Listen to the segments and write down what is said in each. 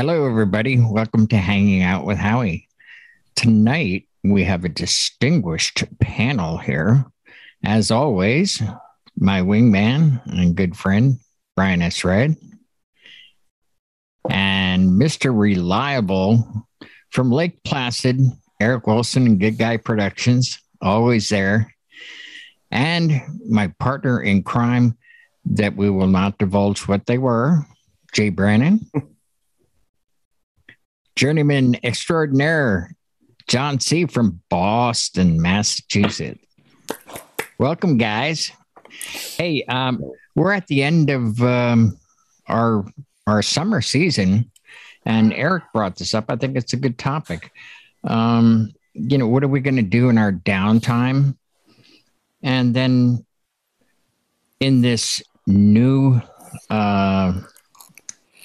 Hello, everybody. Welcome to Hanging Out with Howie. Tonight, we have a distinguished panel here. As always, my wingman and good friend, Brian S. Red, and Mr. Reliable from Lake Placid, Eric Wilson and Good Guy Productions, always there. And my partner in crime, that we will not divulge what they were, Jay Brennan. Journeyman extraordinaire, John C. from Boston, Massachusetts. Welcome, guys. Hey, um, we're at the end of um, our our summer season, and Eric brought this up. I think it's a good topic. Um, you know, what are we going to do in our downtime? And then in this new uh,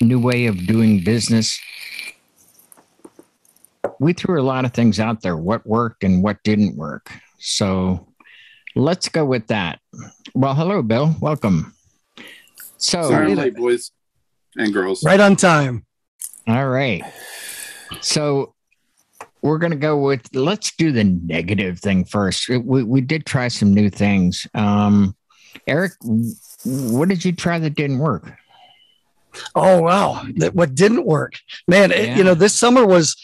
new way of doing business, we threw a lot of things out there. What worked and what didn't work. So let's go with that. Well, hello, Bill. Welcome. So, Sorry, late, boys and girls. Right on time. All right. So we're going to go with let's do the negative thing first. We, we did try some new things. Um, Eric, what did you try that didn't work? Oh wow, that what didn't work, man. Yeah. It, you know, this summer was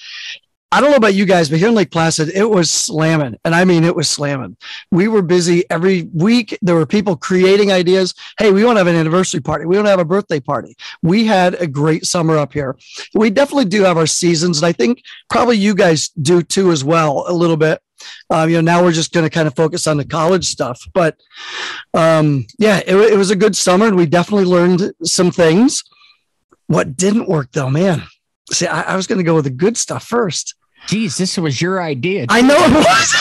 I don't know about you guys, but here in Lake Placid, it was slamming. And I mean, it was slamming. We were busy every week. There were people creating ideas. Hey, we want to have an anniversary party. We want to have a birthday party. We had a great summer up here. We definitely do have our seasons. And I think probably you guys do too, as well, a little bit. Um, you know, now we're just going to kind of focus on the college stuff. But um, yeah, it, it was a good summer and we definitely learned some things. What didn't work though, man. See, I, I was going to go with the good stuff first. Geez, this was your idea. I know it was.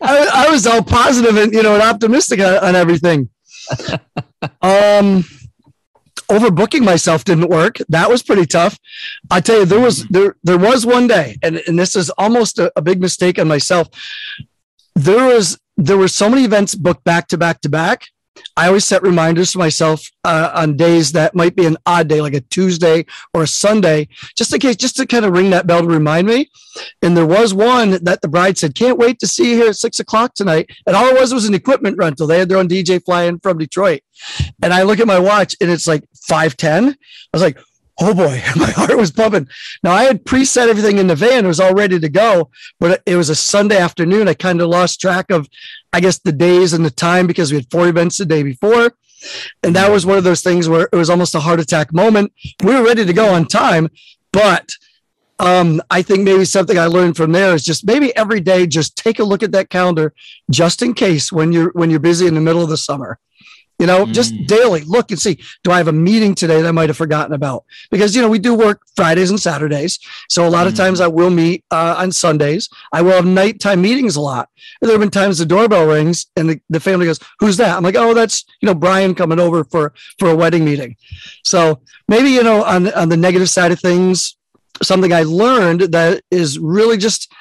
I, I, was all positive and you know and optimistic on, on everything. um, overbooking myself didn't work. That was pretty tough. I tell you, there was there there was one day, and and this is almost a, a big mistake on myself. There was there were so many events booked back to back to back I always set reminders to myself uh, on days that might be an odd day, like a Tuesday or a Sunday, just in case, just to kind of ring that bell to remind me. And there was one that the bride said, "Can't wait to see you here at six o'clock tonight." And all it was was an equipment rental. They had their own DJ flying from Detroit, and I look at my watch and it's like five ten. I was like, oh boy, my heart was pumping. Now I had preset everything in the van; it was all ready to go. But it was a Sunday afternoon. I kind of lost track of, I guess, the days and the time because we had four events the day before, and that was one of those things where it was almost a heart attack moment. We were ready to go on time, but um, I think maybe something I learned from there is just maybe every day just take a look at that calendar just in case when you're when you're busy in the middle of the summer you know, mm. just daily look and see, do I have a meeting today that I might have forgotten about? Because, you know, we do work Fridays and Saturdays. So a lot mm. of times I will meet uh, on Sundays. I will have nighttime meetings a lot. And there have been times the doorbell rings and the, the family goes, who's that? I'm like, oh, that's, you know, Brian coming over for, for a wedding meeting. So maybe, you know, on, on the negative side of things, something I learned that is really just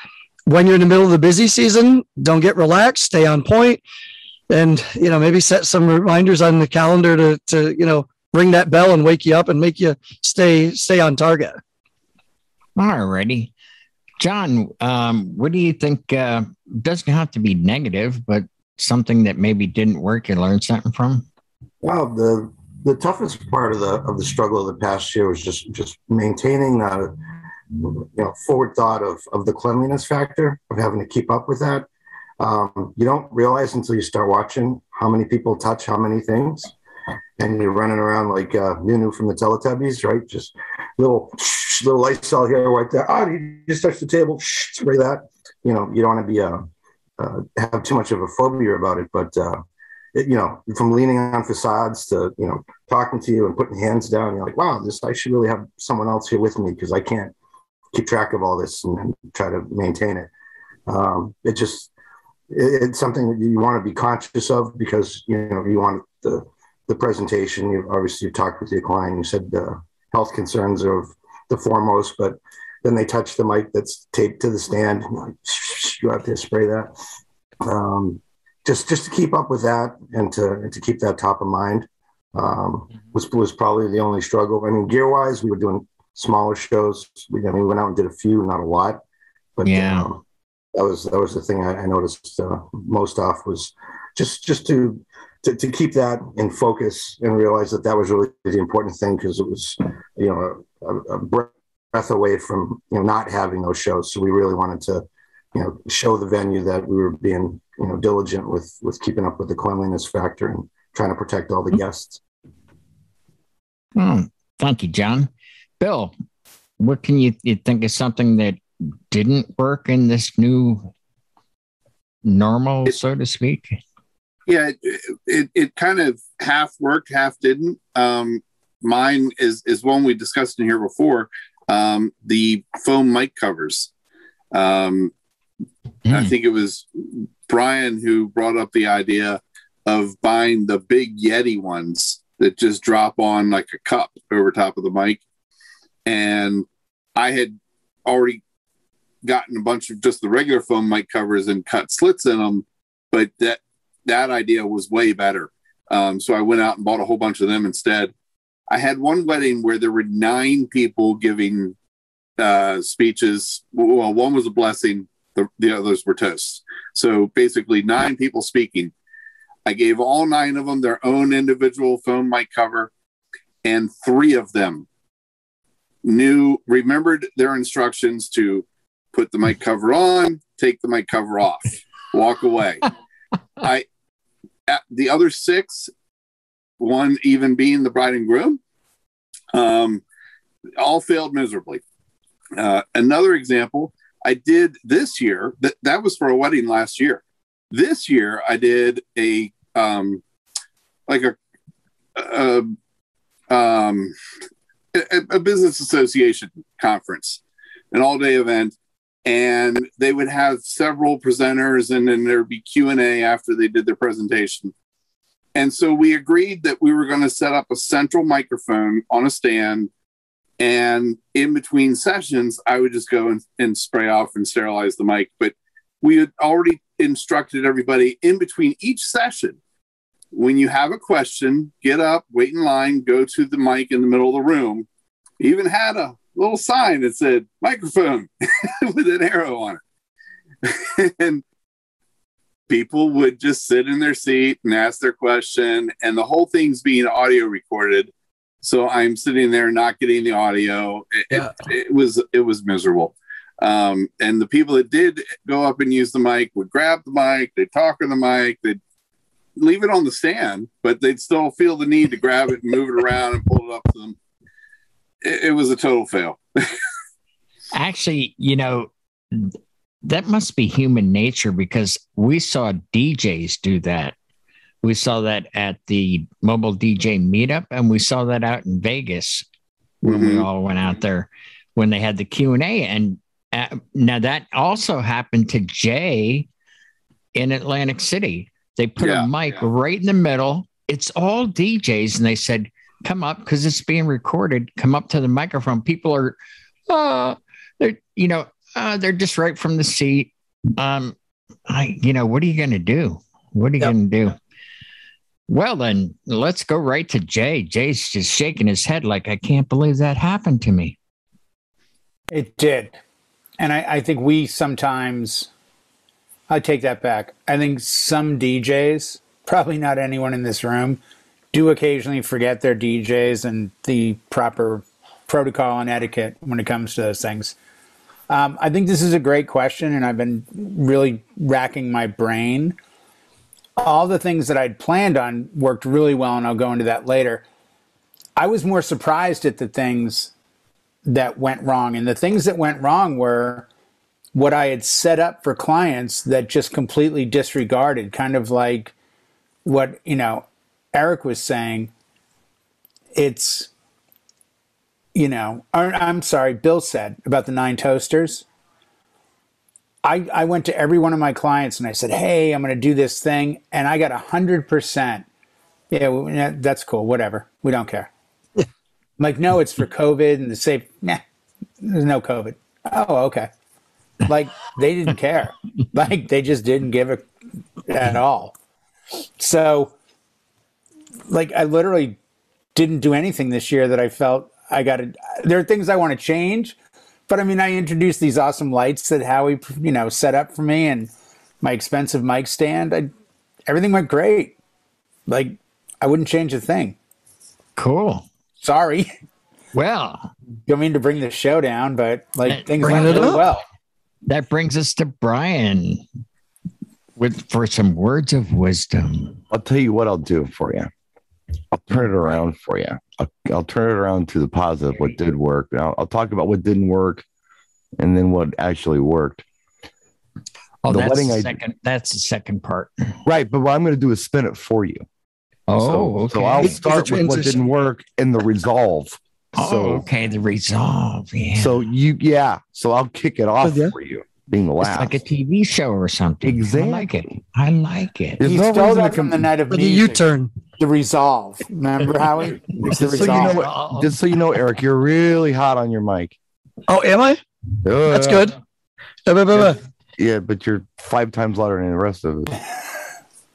when you're in the middle of the busy season, don't get relaxed, stay on point and you know maybe set some reminders on the calendar to to you know ring that bell and wake you up and make you stay stay on target. All righty. John, um, what do you think? Uh, doesn't have to be negative, but something that maybe didn't work you learned something from? Well, the the toughest part of the of the struggle of the past year was just just maintaining that you know forward thought of of the cleanliness factor of having to keep up with that um, you don't realize until you start watching how many people touch how many things. And you're running around like uh, Noo-Noo from the Teletubbies, right? Just little little Lysol here, right there. Oh, you just touched the table. Spray that. You know, you don't want to be a uh, uh, have too much of a phobia about it, but uh, it, you know, from leaning on facades to you know talking to you and putting hands down, you're like, wow, this I should really have someone else here with me because I can't keep track of all this and, and try to maintain it. Um, it just it's something that you want to be conscious of because you know you want the the presentation. You obviously you talked with your client. You said the health concerns are the foremost, but then they touch the mic that's taped to the stand. You have to spray that. Um, just just to keep up with that and to and to keep that top of mind. um, was was probably the only struggle. I mean, gear wise, we were doing smaller shows. We, I mean, we went out and did a few, not a lot, but Yeah. um, that was that was the thing I, I noticed uh, most off was just just to, to to keep that in focus and realize that that was really the important thing because it was you know a, a breath away from you know not having those shows. So we really wanted to you know show the venue that we were being you know diligent with with keeping up with the cleanliness factor and trying to protect all the guests. Hmm. Thank you, John. Bill, what can you, you think is something that didn't work in this new normal, so to speak? Yeah, it, it, it kind of half worked, half didn't. Um, mine is is one we discussed in here before. Um, the foam mic covers. Um, I Hmm. think it was Brian who brought up the idea of buying the big Yeti ones that just drop on like a cup over top of the mic. And I had already gotten a bunch of just the regular foam mic covers and cut slits in them, but that that idea was way better. Um, so I went out and bought a whole bunch of them instead. I had one wedding where there were nine people giving uh, speeches. Well, one was a blessing, the, the others were toasts. So basically, nine people speaking. I gave all nine of them their own individual foam mic cover, and three of them knew, remembered their instructions to put the mic cover on, take the mic cover off, walk away. I, the other six, one even being the bride and groom, um, all failed miserably. Uh, another example, I did this year. That that was for a wedding last year. This year, I did a um, like a, a um, a, a business association conference, an all day event, and they would have several presenters, and then there'd be Q and A after they did their presentation. And so we agreed that we were going to set up a central microphone on a stand and in between sessions, I would just go and, and spray off and sterilize the mic. But we had already instructed everybody in between each session when you have a question, get up, wait in line, go to the mic in the middle of the room. Even had a little sign that said microphone with an arrow on it. and people would just sit in their seat and ask their question, and the whole thing's being audio recorded so I'm sitting there not getting the audio. It, Yeah. it, it was it was miserable. Um, and the people that did go up and use the mic would grab the mic, they'd talk on the mic, they'd leave it on the stand, but they'd still feel the need to grab it and move it around and pull it up to them. It, it was a total fail. Actually, you know, that must be human nature because we saw DJs do that. We saw that at the mobile DJ meetup, and we saw that out in Vegas when we Mhm. all went out there when they had the Q and A. And uh, now that also happened to Jay in Atlantic City. They put Yeah, a mic yeah. right in the middle. It's all DJs, and they said, "Come up because it's being recorded. Come up to the microphone." People are, uh, they're you know, uh, they're just right from the seat. Um, I, you know, what are you going to do? What are you Yep. going to do? Well, then let's go right to Jay. Jay's just shaking his head like, I can't believe that happened to me. It did. And I, I think we sometimes, I take that back. I think some DJs, probably not anyone in this room, do occasionally forget their DJs and the proper protocol and etiquette when it comes to those things. Um, I think this is a great question, and I've been really racking my brain. All the things that I'd planned on worked really well, and I'll go into that later. I was more surprised at the things that went wrong. And the things that went wrong were what I had set up for clients that just completely disregarded, kind of like what, you know, Eric was saying. It's, you know, or, I'm sorry, Bill said about the nine toasters. I, I went to every one of my clients and I said, Hey, I'm going to do this thing. And I got a hundred percent. Yeah, well, yeah, that's cool. Whatever. We don't care. I'm like, no, it's for COVID and the safe. Nah, there's no COVID. Oh, okay. Like they didn't care. Like they just didn't give a at all. So, like I literally didn't do anything this year that I felt I got to. There are things I want to change, but I mean, I introduced these awesome lights that Howie, you know, set up for me, and my expensive mic stand. I, everything went great. Like I wouldn't change a thing. Cool. Sorry. Well, don't mean to bring the show down, but like things went really up. well. that brings us to Brian with for some words of wisdom. I'll tell you what I'll do for you. I'll turn it around for you. I'll, I'll turn it around to the positive, what did work. and I'll, I'll talk about what didn't work and then what actually worked. Oh, The that's wedding the I- second. That's the second part. Right. But what I'm going to do is spin it for you. Oh, so, okay. so I'll start with what didn't work and the resolve. oh, so, okay. The resolve. Yeah. so you, yeah. So I'll kick it off With ya. for you, being the it's last. like a TV show or something. Exactly. I like it. I like it. There's He no stole that from the night of the. U-turn. The resolve. Remember, Howie? It's the Just so you know resolve. what- Just so you know, Eric, you're really hot on your mic. Oh, am I? That's Uh, good. Blah, blah, blah. Yeah, but you're five times louder than the rest of us.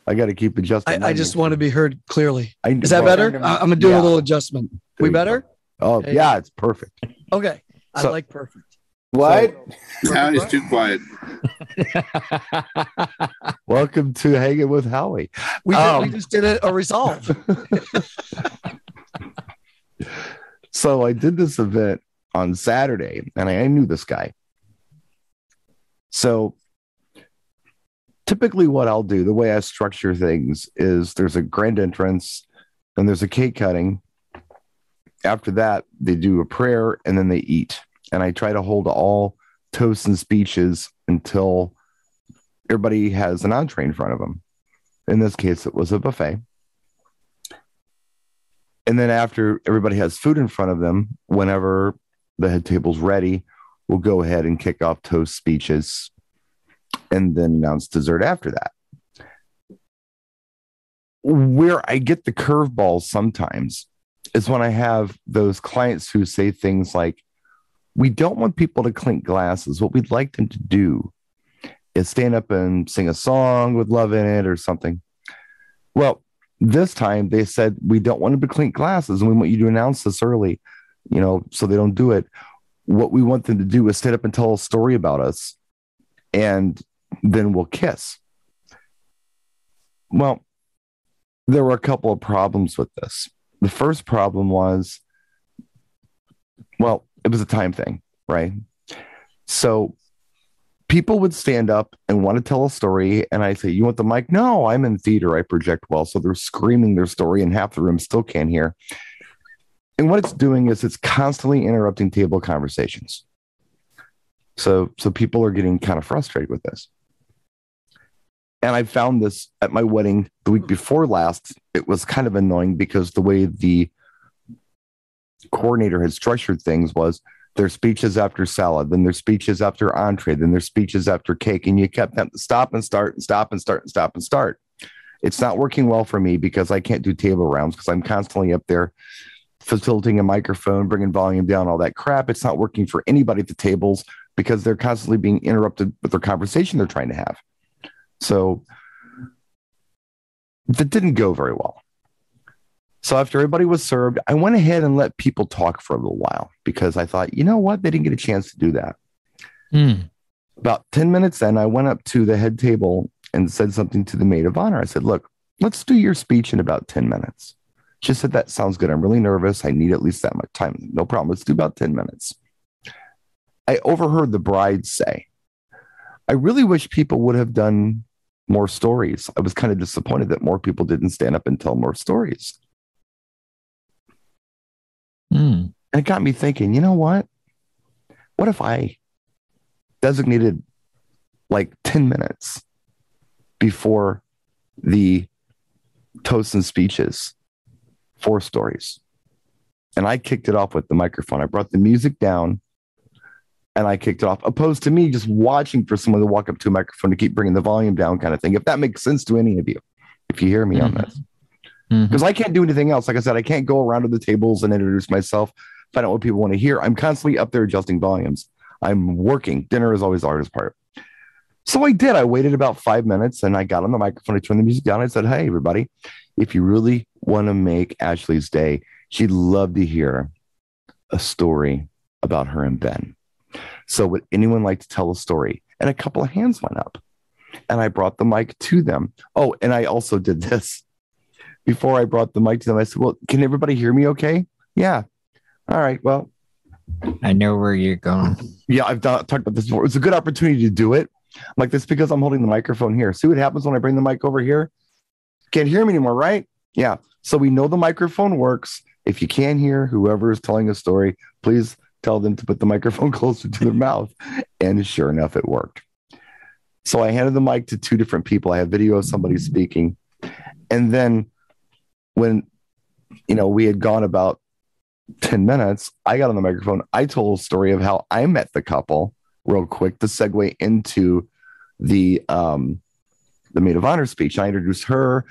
I got to keep adjusting. I, I just want to be heard clearly. I, Is that well, better? I- I'm gonna do Yeah. a little adjustment. There We you better? Oh, Hey. yeah, it's perfect. Okay. I So- like perfect. What? Now he's too quiet. Welcome to Hanging with Howie. We, did, Um, we just did a, a resolve. So I did this event on Saturday, and I, I knew this guy. So typically, what I'll do, the way I structure things, is there's a grand entrance, and there's a cake cutting. After that, they do a prayer, and then they eat. And I try to hold all toasts and speeches until everybody has an entree in front of them. In this case, it was a buffet. And then after everybody has food in front of them, whenever the head table's ready, we'll go ahead and kick off toast speeches and then announce dessert after that. Where I get the curveballs sometimes is when I have those clients who say things like, We don't want people to clink glasses. What we'd like them to do is stand up and sing a song with love in it or something. Well, this time they said we don't want them to clink glasses and we want you to announce this early you know so they don't do it what we want them to do is stand up and tell a story about us and then we'll kiss well there were a couple of problems with this the first problem was well it was a time thing right? So people would stand up and want to tell a story and i say you want the mic? No i'm in theater. I project well. So they're screaming their story and half the room still can't hear. And what it's doing is it's constantly interrupting table conversations. So so people are getting kind of frustrated with this. And i found this at my wedding the week before last. It was kind of annoying because the way the coordinator had structured things was their speeches after salad, then their speeches after entree, then their speeches after cake, and you kept them stop and start and stop and start and stop and start. It's not working well for me because I can't do table rounds because I'm constantly up there facilitating a microphone, bringing volume down, all that crap. It's not working for anybody at the tables because they're constantly being interrupted with their conversation they're trying to have. So that didn't go very well. So after everybody was served, I went ahead and let people talk for a little while because I thought, you know what? They didn't get a chance to do that. Hmm. About 10 minutes in, I went up to the head table and said something to the maid of honor. I said, look, let's do your speech in about 10 minutes. She said, that sounds good. I'm really nervous. I need at least that much time. No problem. Let's do about 10 minutes. I overheard the bride say, I really wish people would have done more stories. I was kind of disappointed that more people didn't stand up and tell more stories. Hmm. And it got me thinking, you know what? What if I designated like 10 minutes before the toasts and speeches for stories? And I kicked it off with the microphone. I brought the music down and I kicked it off, opposed to me just watching for someone to walk up to a microphone to keep bringing the volume down, kind of thing. If that makes sense to any of you, if you hear me on Mhm. this Mhm. because I can't do anything else. Like I said, I can't go around to the tables and introduce myself, find out what people want to hear. I'm constantly up there adjusting volumes. I'm working. Dinner is always the hardest part. So I did. I waited about five minutes and I got on the microphone. I turned the music down. I said, Hey, everybody, if you really want to make Ashley's day, she'd love to hear a story about her and Ben. So, would anyone like to tell a story? And a couple of hands went up, and I brought the mic to them. Oh, and I also did this before I brought the mic to them. I said, Well, can everybody hear me okay? Yeah. All right. Well, I know where you're going. Yeah, I've done, talked about this before. It's a good opportunity to do it. Like this because I'm holding the microphone here. See what happens when I bring the mic over here? Can't hear me anymore, right? Yeah. So we know the microphone works. If you can't hear whoever is telling a story, please tell them to put the microphone closer to their mouth. And sure enough, it worked. So I handed the mic to two different people. I have video of somebody speaking. And then when you know we had gone about 10 minutes, I got on the microphone. I told a story of how I met the couple real quick to segue into the um the maid of honor speech. I introduced her.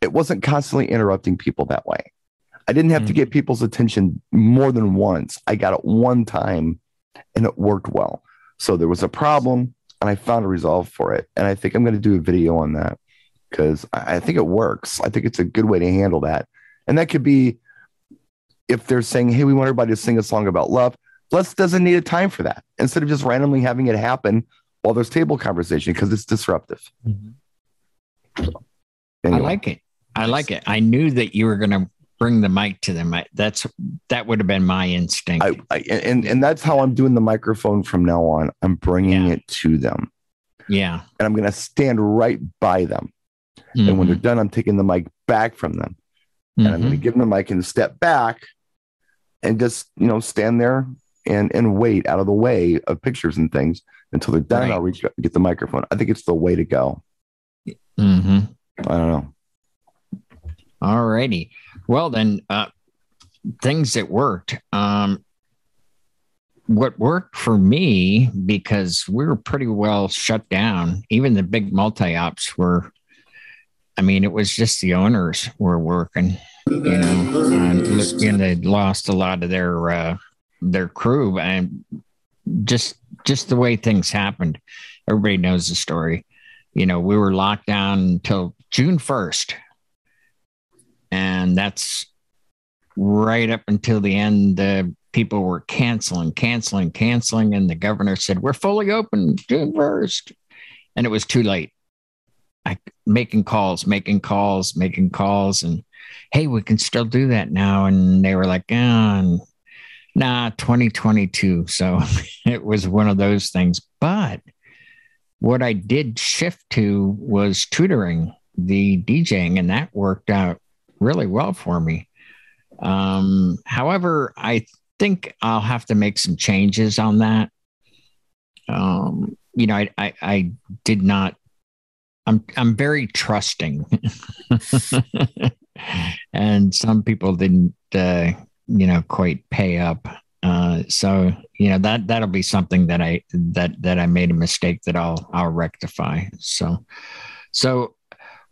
It wasn't constantly interrupting people that way. I didn't have mm. to get people's attention more than once. I got it one time and it worked well. So there was a problem and I found a resolve for it. And I think I'm going to do a video on that because I think it works. I think it's a good way to handle that. And that could be if they're saying, hey, we want everybody to sing a song about love, let's a time for that instead of just randomly having it happen while there's table conversation because it's disruptive. Mm-hmm. So, anyway. I like it. I like it. I knew that you were going to bring the mic to them. I, that's that would have been my instinct. I, I, and and that's how I'm doing the microphone from now on. I'm bringing yeah. it to them. Yeah, and I'm going to stand right by them. Mm-hmm. And when they're mm-hmm. done, I'm taking the mic back from them, mm-hmm. and I'm going to give them the mic and step back, and just you know stand there and and wait out of the way of pictures and things until they're done. Right. I'll reach get the microphone. I think it's the way to go. Mm-hmm. I don't know. All righty. Well, then, uh, things that worked. Um, what worked for me because we were pretty well shut down. Even the big multi ops were. I mean, it was just the owners were working, you know, and, and they lost a lot of their uh, their crew, and just just the way things happened. Everybody knows the story. You know, we were locked down until June first, and that's right up until the end. Uh, people were canceling, canceling, canceling, and the governor said, "We're fully open June first," and it was too late. I making calls, making calls, making calls, and hey, we can still do that now. And they were like, oh, nah, 2022. So it was one of those things. But what I did shift to was tutoring the DJing, and that worked out really well for me. Um, however, I think I'll have to make some changes on that. Um, you know, I, I, I did not. I'm I'm very trusting, and some people didn't, uh, you know, quite pay up. Uh, so you know that that'll be something that I that that I made a mistake that I'll I'll rectify. So, so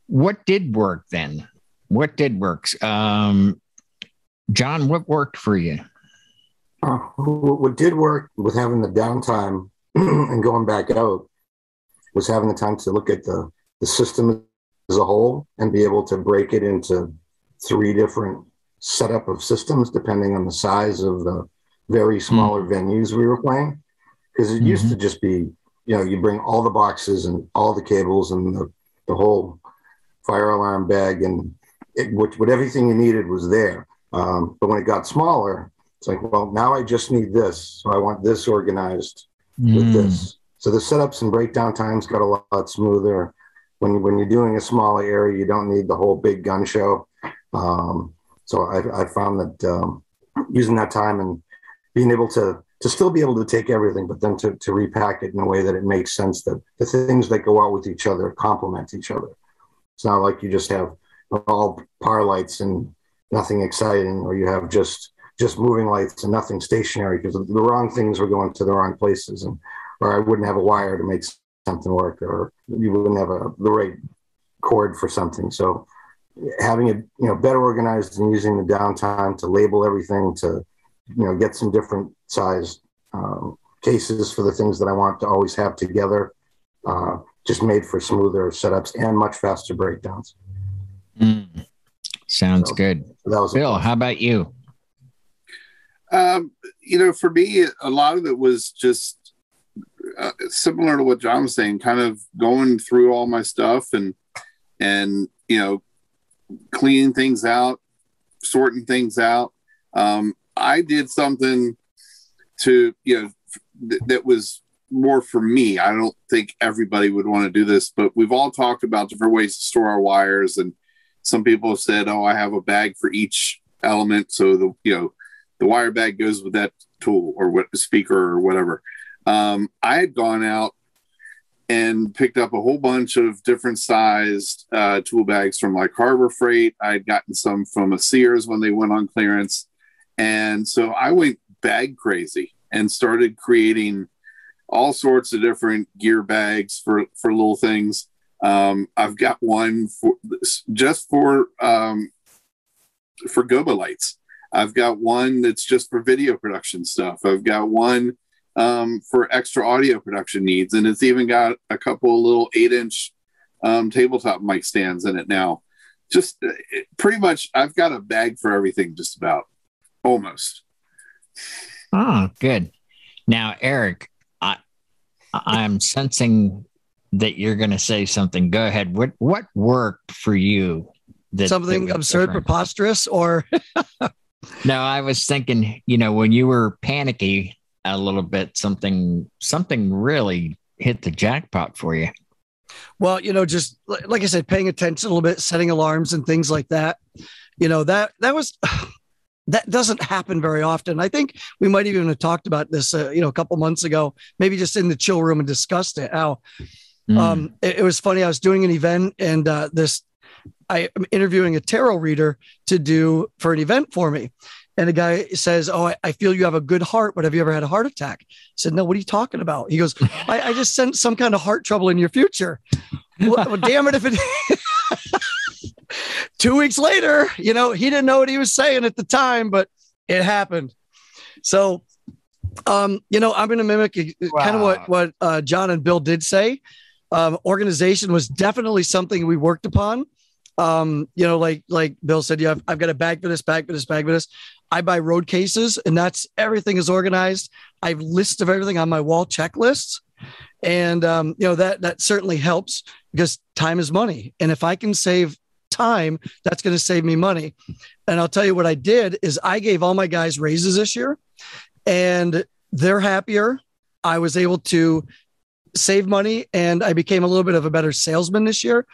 what did work then? what did work? Um, John, what worked for you? Uh, what did work with having the downtime and going back out was having the time to look at the, the system as a whole and be able to break it into three different setup of systems depending on the size of the very smaller mm. venues we were playing. Because it mm-hmm. used to just be, you know, you bring all the boxes and all the cables and the, the whole fire alarm bag and it, what, what everything you needed was there. Um, but when it got smaller, it's like, well, now I just need this. So I want this organized mm. with this. So the setups and breakdown times got a lot, lot smoother. When, when you're doing a smaller area, you don't need the whole big gun show. Um, so I, I, found that um, using that time and being able to to still be able to take everything, but then to, to repack it in a way that it makes sense that the things that go out with each other complement each other. It's not like you just have all par lights and nothing exciting, or you have just just moving lights and nothing stationary because the wrong things were going to the wrong places, and or I wouldn't have a wire to make something work, or you wouldn't have a the right cord for something. So having it you know better organized and using the downtime to label everything to you know get some different size um, cases for the things that I want to always have together. Uh, just made for smoother setups and much faster breakdowns. Mm. Sounds So, good. So that was Bill, how about you? Um, you know, for me, a lot of it was just uh, similar to what John was saying, kind of going through all my stuff and and you know, cleaning things out, sorting things out. Um, I did something to you know th- that was more for me. I don't think everybody would want to do this, but we've all talked about different ways to store our wires, and some people have said, "Oh, I have a bag for each element," so the you know the wire bag goes with that tool or what speaker or whatever. Um, I had gone out and picked up a whole bunch of different sized uh, tool bags from like Harbor Freight. I had gotten some from a Sears when they went on clearance, and so I went bag crazy and started creating all sorts of different gear bags for for little things. Um, I've got one for just for um, for gobo lights. I've got one that's just for video production stuff. I've got one um, for extra audio production needs, and it's even got a couple of little eight inch um, tabletop mic stands in it now. Just uh, it, pretty much, I've got a bag for everything, just about almost. Oh, good. Now, Eric, I I'm sensing that you're going to say something. Go ahead. What what worked for you? That, Something that absurd, different? preposterous, or No, I was thinking, you know, when you were panicky a little bit, something something really hit the jackpot for you. well, you know, just like I said, paying attention a little bit, setting alarms and things like that. You know that that was that doesn't happen very often. I think we might even have talked about this, uh, you know, a couple months ago, maybe just in the chill room and discussed it. How Mm. Um, it, it was funny. I was doing an event and uh, this, I am interviewing a tarot reader to do for an event for me. And the guy says, Oh, I, I feel you have a good heart, but have you ever had a heart attack? I said, No, what are you talking about? He goes, I, I just sent some kind of heart trouble in your future. well, well, damn it. If it, two weeks later, you know, he didn't know what he was saying at the time, but it happened. So, um, you know, I'm going to mimic kind of what, what uh, John and Bill did say um, organization was definitely something we worked upon. Um, you know, like like Bill said, yeah, I've, I've got a bag for this, bag for this, bag for this. I buy road cases, and that's everything is organized. I have lists of everything on my wall checklists, and um, you know that that certainly helps because time is money, and if I can save time, that's going to save me money. And I'll tell you what I did is I gave all my guys raises this year, and they're happier. I was able to save money and I became a little bit of a better salesman this year.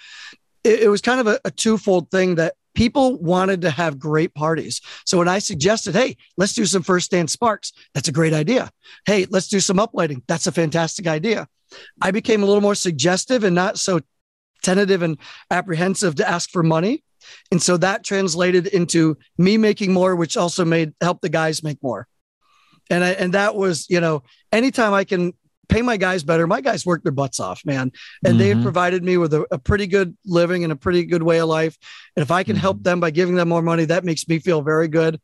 It, it was kind of a, a twofold thing that people wanted to have great parties. So when I suggested, hey, let's do some first stand sparks, that's a great idea. Hey, let's do some uplighting. That's a fantastic idea. I became a little more suggestive and not so tentative and apprehensive to ask for money. And so that translated into me making more, which also made help the guys make more. And I, and that was, you know, anytime I can pay my guys better, my guys work their butts off, man. And they've Mhm. provided me with a, a pretty good living and a pretty good way of life. And if I can help them by giving them more money, that makes me feel very good.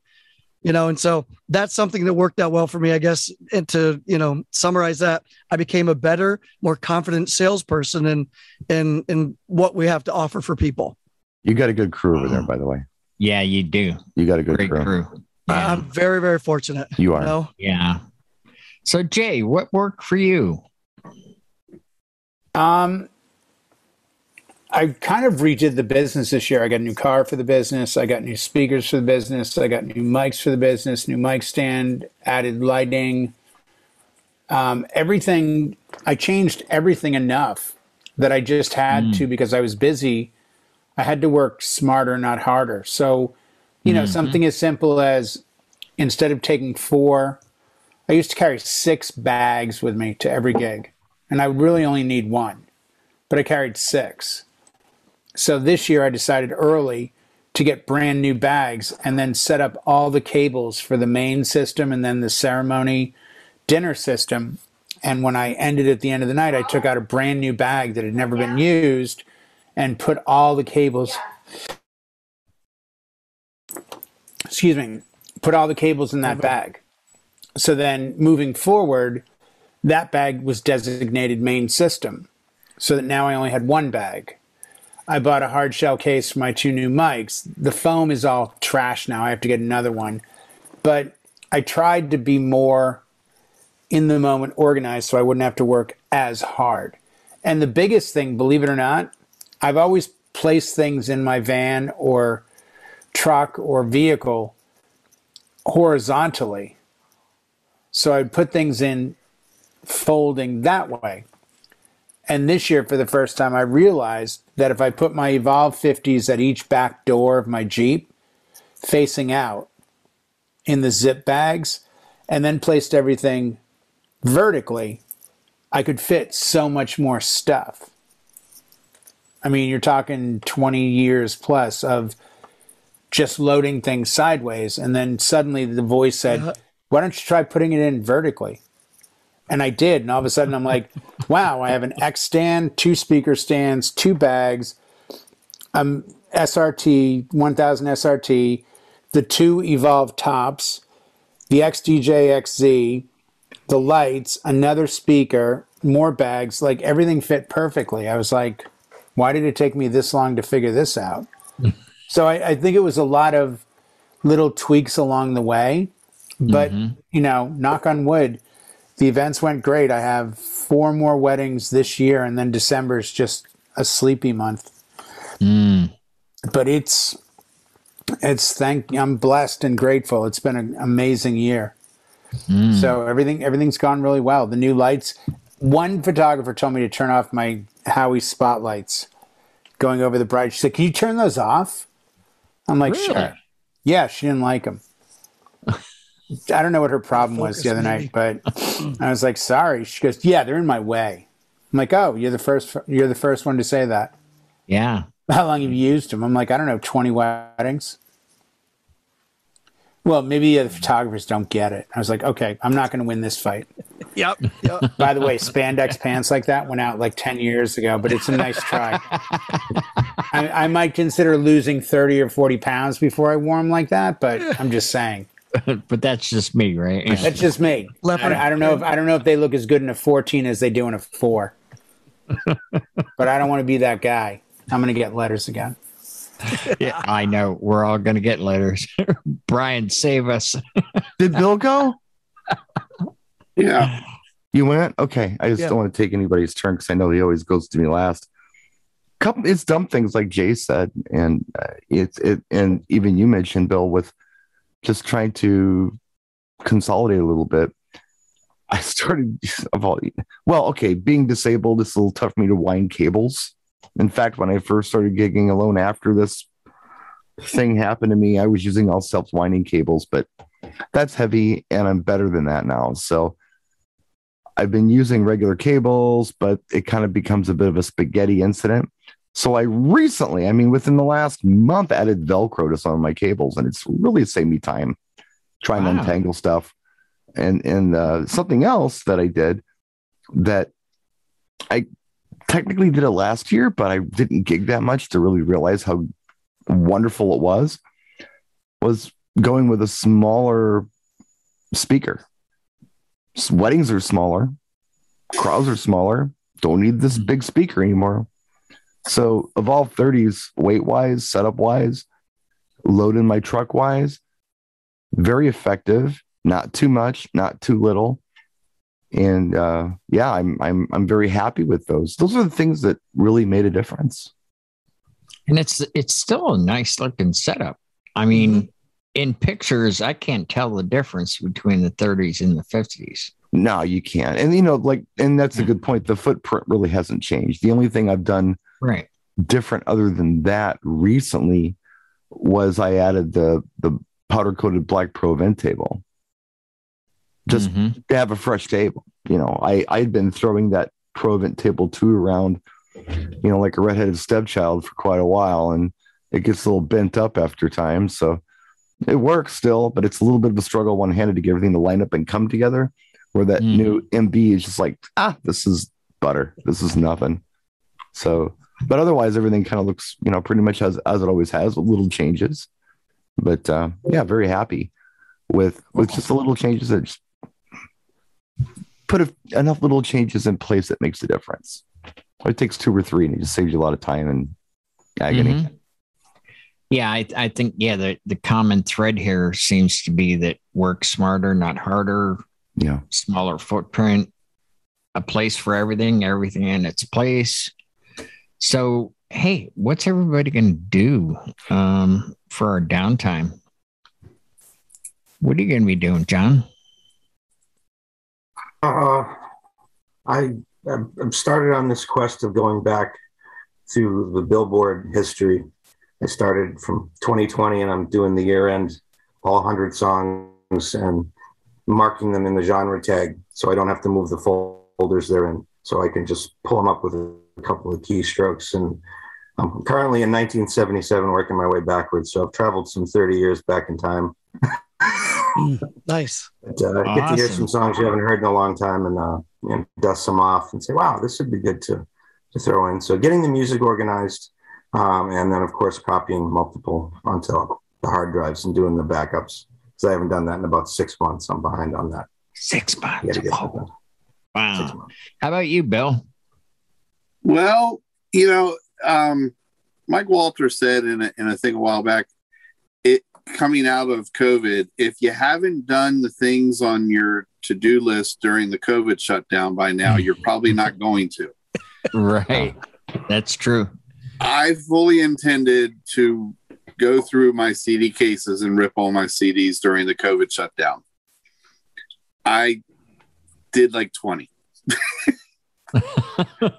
You know, and so that's something that worked out well for me, I guess. And to, you know, summarize that, I became a better, more confident salesperson in in in what we have to offer for people. You got a good crew over there, by the way. Yeah, you do. You got a good Great crew. crew. I- Yeah. I'm very, very fortunate. You You are. know? yeah. So Jay, what worked for you? Um, I kind of redid the business this year. I got a new car for the business. I got new speakers for the business. I got new mics for the business, new mic stand, added lighting. Um, everything, I changed everything enough that I just had to because I was busy. I had to work smarter, not harder. So, you know, something as simple as instead of taking four, I used to carry six bags with me to every gig, and I really only need one, but I carried six. So this year I decided early to get brand new bags and then set up all the cables for the main system and then the ceremony dinner system. And when I ended at the end of the night, I took out a brand new bag that had never been used and put all the cables excuse me, put all the cables in that mm-hmm. bag. So then moving forward, that bag was designated main system. So that now I only had one bag. I bought a hard shell case for my two new mics. The foam is all trash now. I have to get another one. But I tried to be more in the moment organized so I wouldn't have to work as hard. And the biggest thing, believe it or not, I've always placed things in my van or truck or vehicle horizontally. So I'd put things in folding that way. And this year, for the first time, I realized that if I put my Evolve 50s at each back door of my Jeep facing out in the zip bags and then placed everything vertically, I could fit so much more stuff. I mean, you're talking 20 years plus of just loading things sideways. And then suddenly the voice said, uh-huh. Why don't you try putting it in vertically? And I did. And all of a sudden I'm like, wow, I have an X stand, two speaker stands, two bags, um, SRT, 1000 SRT, the two Evolve tops, the XDJ XZ, the lights, another speaker, more bags, like everything fit perfectly. I was like, why did it take me this long to figure this out? so I, I, think it was a lot of little tweaks along the way. But, mm-hmm. you know, knock on wood, the events went great. I have four more weddings this year, and then December is just a sleepy month. Mm. But it's it's thank I'm blessed and grateful. It's been an amazing year. Mm. So everything everything's gone really well. The new lights. One photographer told me to turn off my Howie spotlights going over the bride. She said, "Can you turn those off?" I'm like, really? "Sure." Yeah, she didn't like them. I don't know what her problem was the other maybe. night, but I was like, "Sorry." She goes, "Yeah, they're in my way." I'm like, "Oh, you're the first. You're the first one to say that." Yeah. How long have you used them? I'm like, I don't know, 20 weddings. Well, maybe the photographers don't get it. I was like, okay, I'm not going to win this fight. Yep. yep. By the way, spandex pants like that went out like 10 years ago, but it's a nice try. I, I, might consider losing 30 or 40 pounds before I wore them like that, but I'm just saying. but that's just me, right? Yeah. That's just me. I, I, don't know if I don't know if they look as good in a 14 as they do in a four. but I don't want to be that guy. I'm going to get letters again. yeah, I know. We're all going to get letters. Brian, save us. Did Bill go? Yeah. You went? Okay. I just yeah. don't want to take anybody's turn because I know he always goes to me last. Couple, it's dumb things like Jay said, and uh, it's it, and even you mentioned Bill with just trying to consolidate a little bit. I started of all well, okay, being disabled, it's a little tough for me to wind cables. In fact, when I first started gigging alone after this thing happened to me, I was using all self winding cables, but that's heavy and I'm better than that now. So I've been using regular cables, but it kind of becomes a bit of a spaghetti incident. So I recently, I mean, within the last month, added Velcro to some of my cables, and it's really saved me time trying wow. to untangle stuff. And and uh, something else that I did that I technically did it last year, but I didn't gig that much to really realize how wonderful it was. Was going with a smaller speaker. Weddings are smaller, crowds are smaller. Don't need this big speaker anymore. So, Evolve 30s, weight wise, setup wise, load in my truck wise, very effective. Not too much, not too little and uh, yeah, I'm I'm I'm very happy with those. Those are the things that really made a difference. And it's it's still a nice looking setup. I mean, mm-hmm. in pictures, I can't tell the difference between the 30s and the 50s. No, you can't. And you know, like, and that's a good point. The footprint really hasn't changed. The only thing I've done right different other than that recently was I added the the powder coated black pro vent table just mm-hmm. to have a fresh table. You know, I I'd been throwing that pro Provent table two around, you know, like a redheaded stepchild for quite a while, and it gets a little bent up after time. So it works still, but it's a little bit of a struggle one handed to get everything to line up and come together. Where that mm. new MB is just like, ah, this is butter. This is nothing. So, but otherwise, everything kind of looks, you know, pretty much as as it always has, with little changes. But uh, yeah, very happy with with just the little changes that just put a, enough little changes in place that makes a difference. It takes two or three, and it just saves you a lot of time and agony. Mhm. Yeah, I, I think yeah the the common thread here seems to be that work smarter, not harder, Yeah. smaller footprint, a place for everything, everything in its place. So, hey, what's everybody going to do um, for our downtime? What are you going to be doing, John? Uh, I I've started on this quest of going back to the Billboard history. I started from 2020, and I'm doing the year end, all 100 songs, and marking them in the genre tag, so I don't have to move the folders they're in. So I can just pull them up with a couple of keystrokes. And I'm currently in 1977, working my way backwards. So I've traveled some 30 years back in time. Nice. But, uh, Get to hear some songs you haven't heard in a long time and, uh, and dust some off and say, wow, this would be good to, to throw in. So getting the music organized, um, and then of course copying multiple onto the hard drives and doing the backups because I haven't done that in about six months. I'm behind on that. Six months. gotta get that Oh, done. Six wow. How about you, Bill? Well, you know, um, Mike Walter said in a, in a thing a while back, it coming out of COVID, if you haven't done the things on your to do list during the COVID shutdown by now, you're probably not going to. Right. That's true. I fully intended to go through my CD cases and rip all my CDs during the COVID shutdown. I did like 20.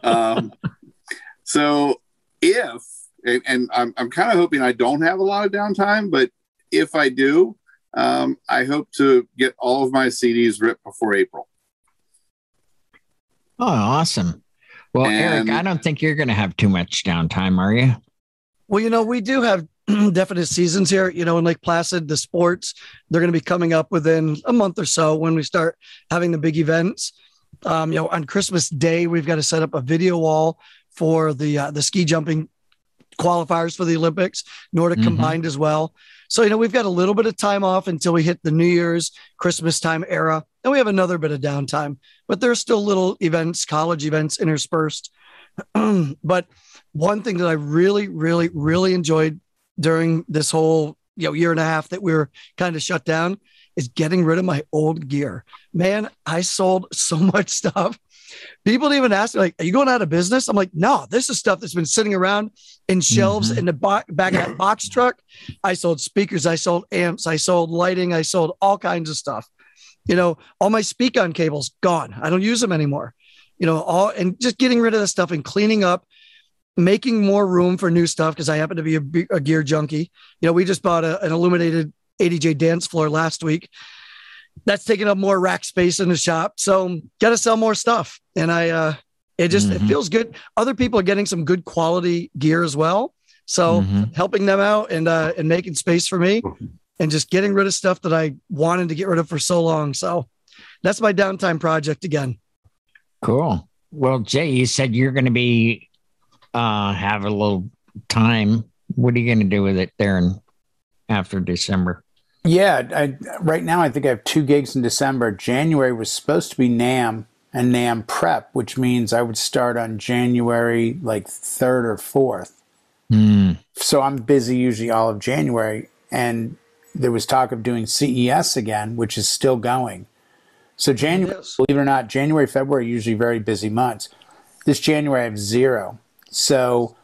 um, so if, and, and I'm, I'm kind of hoping I don't have a lot of downtime, but if I do, um, I hope to get all of my CDs ripped before April. Oh, awesome. Well, Eric, I don't think you're going to have too much downtime, are you? Well, you know, we do have definite seasons here. You know, in Lake Placid, the sports they're going to be coming up within a month or so when we start having the big events. Um, you know, on Christmas Day, we've got to set up a video wall for the uh, the ski jumping qualifiers for the Olympics, Nordic Mhm. combined as well. So, you know, we've got a little bit of time off until we hit the New Year's, Christmas time era. And we have another bit of downtime, but there's still little events, college events interspersed. but one thing that I really, really, really enjoyed during this whole you know year and a half that we were kind of shut down is getting rid of my old gear. Man, I sold so much stuff. People even ask me, like, "Are you going out of business?" I'm like, "No, this is stuff that's been sitting around in shelves Mhm. in the bo- back of that box truck." I sold speakers, I sold amps, I sold lighting, I sold all kinds of stuff. You know, all my Speakon cables gone. I don't use them anymore. You know, all and just getting rid of the stuff and cleaning up making more room for new stuff because I happen to be a, a gear junkie. You know, we just bought a, an illuminated 80J dance floor last week. That's taking up more rack space in the shop. So got to sell more stuff. And I, uh, it just, it Mhm. feels good. Other people are getting some good quality gear as well. So Mhm. helping them out and, uh, and making space for me and just getting rid of stuff that I wanted to get rid of for so long. So that's my downtime project again. Cool. Well, Jay, you said you're going to be uh have a little time. What are you going to do with it there and after December? Yeah, I, right now I think I have two gigs in December. January was supposed to be NAMM and NAMM prep, which means I would start on January like 3rd or 4th. Hmm. So I'm busy usually all of January. And there was talk of doing CES again, which is still going. So January, Yes. believe it or not, January, February are usually very busy months. This January I have zero. So,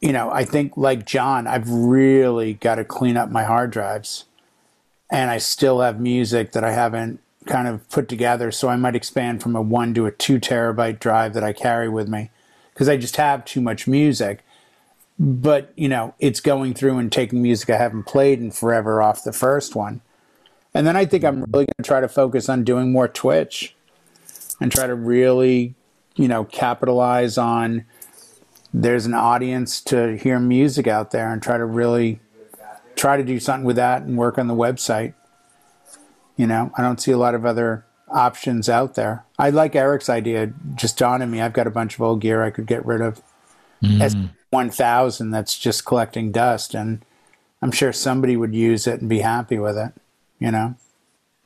you know, I think like John, I've really got to clean up my hard drives. And I still have music that I haven't kind of put together. So I might expand from a one to a two terabyte drive that I carry with me because I just have too much music. But, you know, it's going through and taking music I haven't played in forever off the first one. And then I think I'm really going to try to focus on doing more Twitch and try to really, you know, capitalize on there's an audience to hear music out there and try to really try to do something with that and work on the website. You know, I don't see a lot of other options out there. I like Eric's idea. Just dawned on me. I've got a bunch of old gear I could get rid of. S mm. one thousand that's just collecting dust, and I'm sure somebody would use it and be happy with it. You know.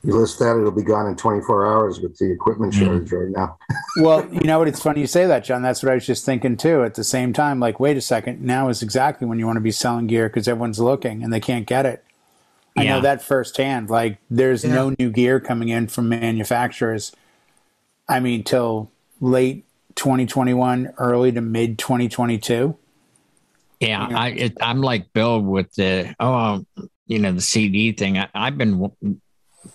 You list that, it'll be gone in 24 hours with the equipment Mm. shortage right now. Well, you know what? It's funny you say that, John. That's what I was just thinking too. At the same time, like, wait a second. Now is exactly when you want to be selling gear because everyone's looking and they can't get it. I Yeah. know that firsthand. Like, there's Yeah. no new gear coming in from manufacturers. I mean, till late 2021, early to mid 2022. Yeah, Yeah. I it, I'm like Bill with the oh, um, you know, the CD thing. I, I've been w-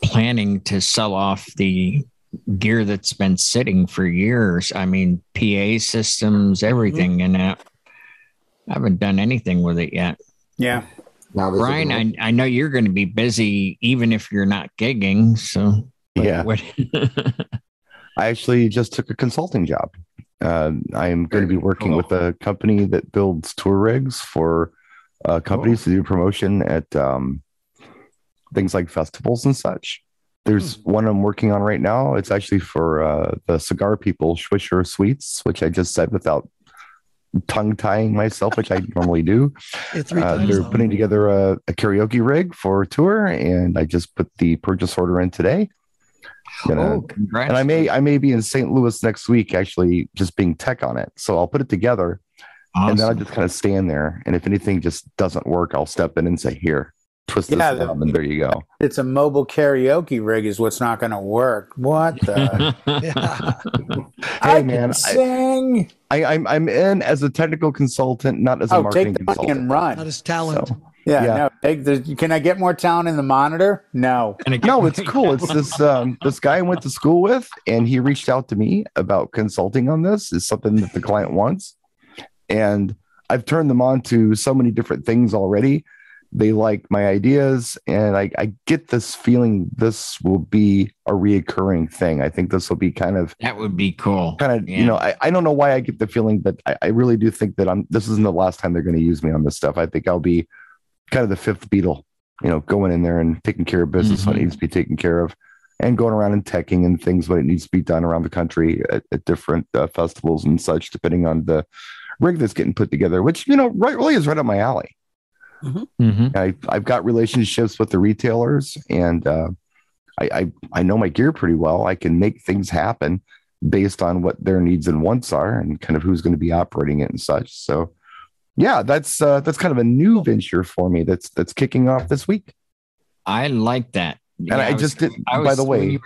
planning to sell off the gear that's been sitting for years. I mean, PA systems, everything, and uh, I haven't done anything with it yet. Yeah. Now Brian, I, I know you're going to be busy even if you're not gigging. So Yeah. what, I actually just took a consulting job. Uh, I am going to be working with a company that builds tour rigs for uh, companies to do promotion at um, things like festivals and such. There's one I'm working on right now. It's actually for uh, the cigar people, Swisher Sweets, which I just said without tongue tying myself, which I normally do. Yeah, Uh, they're now. putting together a, a karaoke rig for a tour, and I just put the purchase order in today. Gonna- oh, and I may I may be in St. Louis next week, actually, just being tech on it. So I'll put it together, and then I'll just kind of stand there. And if anything just doesn't work, I'll step in and say, "Here, twist this Yeah, the- knob," and there you go. It's a mobile karaoke rig, is what's not going to work. What the? Yeah. I Hey, man, can sing. I, I'm I'm in as a technical consultant, not as a Oh, marketing take the money consultant. and run. Not his talent. So, Yeah, Yeah. no. Take the, can I get more talent in the monitor? No. Again- no, it's cool. It's this um, this guy I went to school with, and he reached out to me about consulting on this. Is something that the client wants, and I've turned them on to so many different things already. They like my ideas, and I, I get this feeling this will be a reoccurring thing. I think this will be kind of that would be cool. kind of Yeah. you know I, I don't know why I get the feeling, but I, I really do think that I'm this isn't the last time they're going to use me on this stuff. I think I'll be kind of the fifth Beatle you know, going in there and taking care of business when it Mhm. needs to be taken care of, and going around and teching and things when it needs to be done around the country at, at different uh, festivals and such, depending on the rig that's getting put together. Which you know, right really is right up my alley. Mhm. I, I've got relationships with the retailers, and uh, I, I I know my gear pretty well. I can make things happen based on what their needs and wants are, and kind of who's going to be operating it and such. So, yeah, that's uh, that's kind of a new venture for me. That's that's kicking off this week. I like that. And I, was- just did. I by was- the when way, you,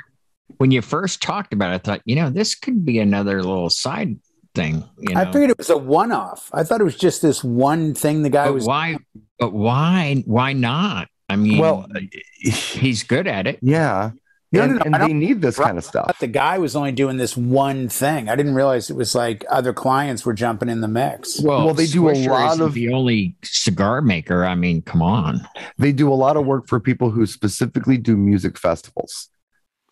when you first talked about it, I thought, you know, this could be another little side thing. You know, I figured it was a one off. I thought it was just this one thing the guy but was. why? But why? Why not? I mean, well, uh, he's good at it. yeah, No, no, and, no, and they need this kind of stuff. thought the guy was only doing this one thing. I didn't realize it was like other clients were jumping in the mix. Well, well they do a lot of- the only cigar maker. I mean, come on. they do a lot of work for people who specifically do music festivals.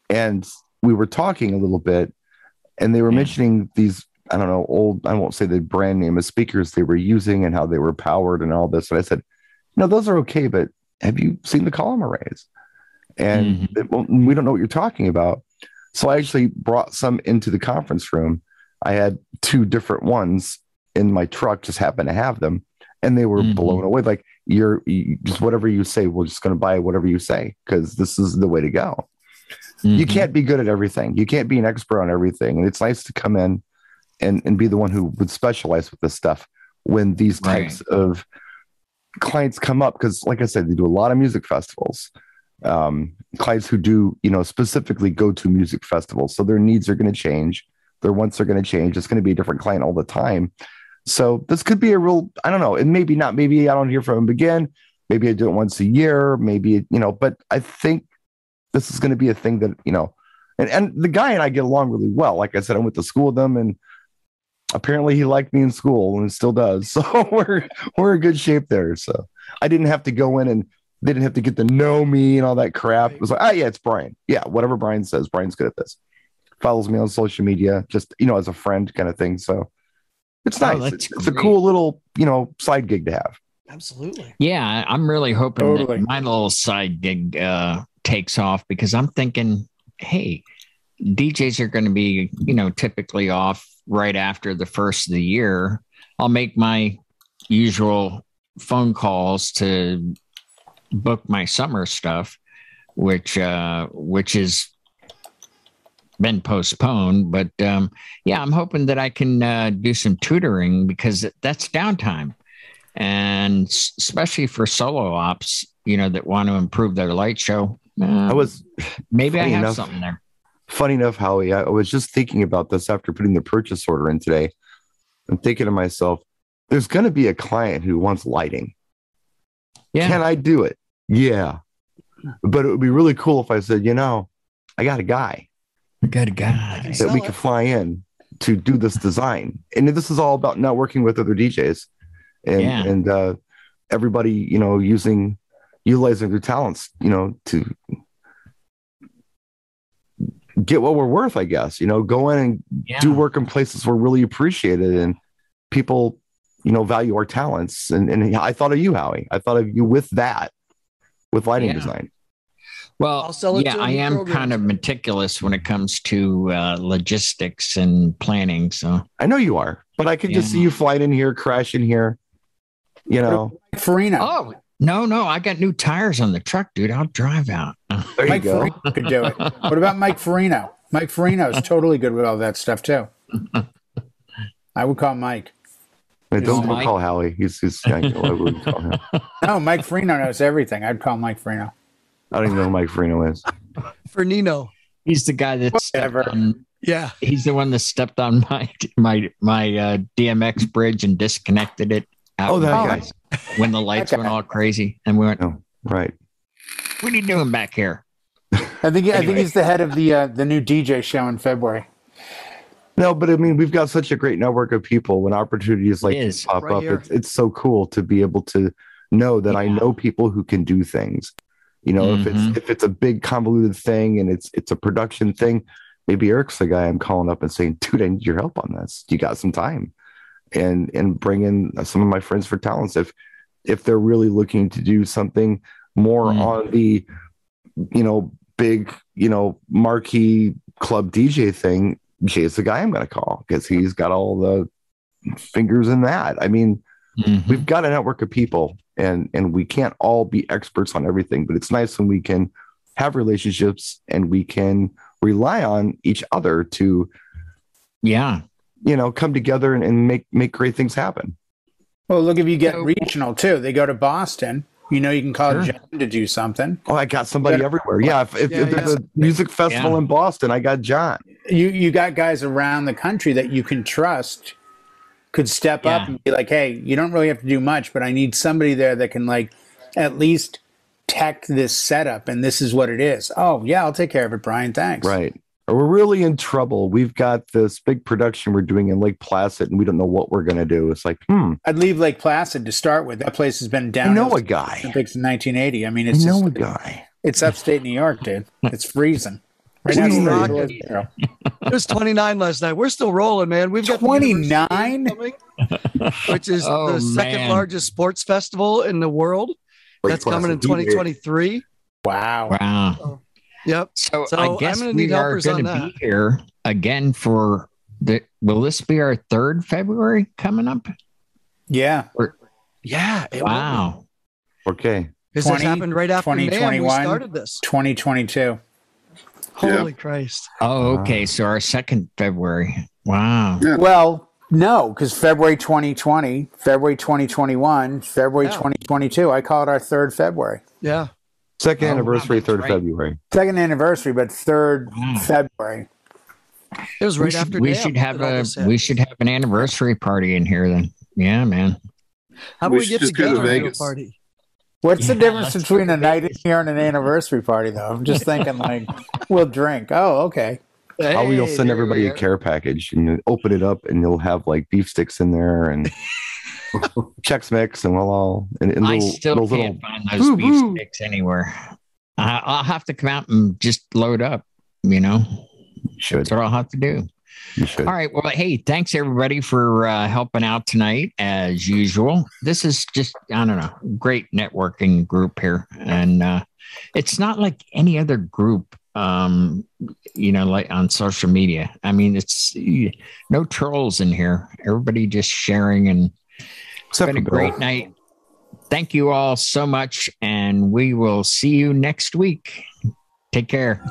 And we were talking a little bit, and they were Yeah. mentioning these, I don't know, old, I won't say the brand name of speakers they were using and how they were powered and all this. And I said, no, those are okay, but have you seen the column arrays? And Mm-hmm. it- well, we don't know what you're talking about. So I actually brought some into the conference room. I had two different ones in my truck, just happened to have them, and they were Mhm. blown away. Like, you're you, just whatever you say, we're just going to buy whatever you say because this is the way to go. You Mhm. can't be good at everything. You can't be an expert on everything. And it's nice to come in and, and be the one who would specialize with this stuff when these types of clients come up. Because, like I said, they do a lot of music festivals. Um, clients who do, you know, specifically go to music festivals. So their needs are going to change. Their wants are going to change. It's going to be a different client all the time. So this could be a real, I don't know, and maybe not. Maybe I don't hear from them again. Maybe I do it once a year. Maybe, you know, but I think this is going to be a thing that, you know, and, and the guy and I get along really well. Like I said, I went to school with them and apparently he liked me in school and still does. So we're, we're in good shape there. So I didn't have to go in and they didn't have to get to know me and all that crap. It was like, oh yeah, it's Brian. Yeah. Whatever Brian says, Brian's good at this. Follows me on social media, just, you know, as a friend kind of thing. So it's Oh, nice. it's, it's a cool little, you know, side gig to have. Absolutely. Yeah, I'm really hoping Totally. that my little side gig uh, takes off because I'm thinking, hey, DJs are going to be, you know, typically off right after the first of the year. I'll make my usual phone calls to book my summer stuff. which uh, which is been postponed. But um, yeah, I'm hoping that I can uh, do some tutoring because that's downtime, and especially for solo ops, you know, that want to improve their light show. Uh, I was maybe I have enough- something there. Funny enough, Howie. I was just thinking about this after putting the purchase order in today. I'm thinking to myself, there's going to be a client who wants lighting. Yeah, Can I do it? Yeah. But it would be really cool if I said, you know, I got a guy good guy. that we it. could fly in to do this design. And this is all about networking with other DJs and Yeah. and uh, everybody, you know, using utilizing their talents, you know, to get what we're worth, I guess. You know, go in and Yeah. do work in places we're really appreciated and people, you know, value our talents. And and I thought of you, Howie. I thought of you with that, with lighting Yeah. design. Well, I'll sell it yeah, to I am program. kind of meticulous when it comes to uh, logistics and planning. So I know you are, but I could just see you flying in here, crashing here. You know, Farina. Oh no, no, I got new tires on the truck, dude. I'll drive out. there you Mike go. Farina could do it. What about Mike Farino? Mike Farino is totally good with all that stuff too. I would call Mike. Wait, don't, don't Mike. call Howie. He's, he's I, I wouldn't call him. No, Mike Farino knows everything. I'd call Mike Farino. I don't even know who Mike Farino is. for Nino. He's the guy that stepped Whatever. on. Yeah. He's the one that stepped on my my my uh, DMX bridge and disconnected it. out Oh, that in guy. The- When the lights That went all crazy, and we went, No, right. "What are you doing back here?" I think I think he's the head of the uh, the new DJ show in February. No, but I mean, we've got such a great network of people. When opportunities like this pop Right up, here. it's it's so cool to be able to know that I know people who can do things. You know, if Mhm. it's if it's a big convoluted thing and it's it's a production thing, maybe Eric's the guy I'm calling up and saying, "Dude, I need your help on this. You got some time?" And and bring in some of my friends for talents if if they're really looking to do something more Mm. on the you know big you know marquee club DJ thing. Jay's the guy I'm going to call because he's got all the fingers in that. I mean, Mhm. we've got a network of people and and we can't all be experts on everything but it's nice when we can have relationships and we can rely on each other to Yeah, you know come together and, and make make great things happen Well, look if you get So- regional too. They go to Boston. You know, you can call Sure. John to do something. oh i got somebody Yeah. everywhere yeah if, if, Yeah, if there's yeah. a music festival Yeah. in boston i got john You you got guys around the country that you can trust could step up and be like, hey, you don't really have to do much, but I need somebody there that can like at least tech this setup and this is what it is. Oh yeah, I'll take care of it, Brian. Thanks. right or we're really in trouble we've got this big production we're doing in lake placid and we don't know what we're going to do it's like hmm I'd leave Lake Placid to start with. That place has been down. i down. know a guy Olympics in 1980. I mean, i it's know just, a guy it's upstate New York, dude. It's freezing. Right now, It's it's 30 rocking. below zero. It was 29 last night. We're still rolling, man. We've got 29? Which is Oh, the second man. largest sports festival in the world. Lake That's coming in 2023. Wow. wow. Yep. So, So I I'm guess gonna we need are helpers going to be here again for the. Will this be our third February coming up? Yeah. Yeah. it. Wow. okay Because this 20, happened right after May. We 2021. started this. 2022. Holy Christ. Oh, okay. So our second February. Wow. Yeah. Well, no, because February 2020, February 2021, February Yeah. 2022. I call it our third February. Yeah. Second Oh, anniversary that's third right. february Second anniversary, but third Wow. February. It was we right should, after we should have a uh, we should have an anniversary party in here then. Yeah, man. How about we we, get just go to together a party? What's the difference between a night in here and an anniversary party, though? I'm just thinking, like, we'll drink. Oh, okay. How will Hey, send everybody we a care package and open it up and you'll have like beef sticks in there and Chex Mix and we'll all and, and I little, still those can't little find those Boo, beef boo. sticks anywhere. I, I'll have to come out and just load up. You know, should that's what I'll have to do. you should All right. Well, hey, thanks everybody for uh, helping out tonight, as usual. This is just, I don't know, great networking group here. And uh, it's not like any other group, um, you know, like on social media. I mean, it's no trolls in here. Everybody just sharing, and it's except been a for Bill. great night. thank you all so much, and we will see you next week. Take care.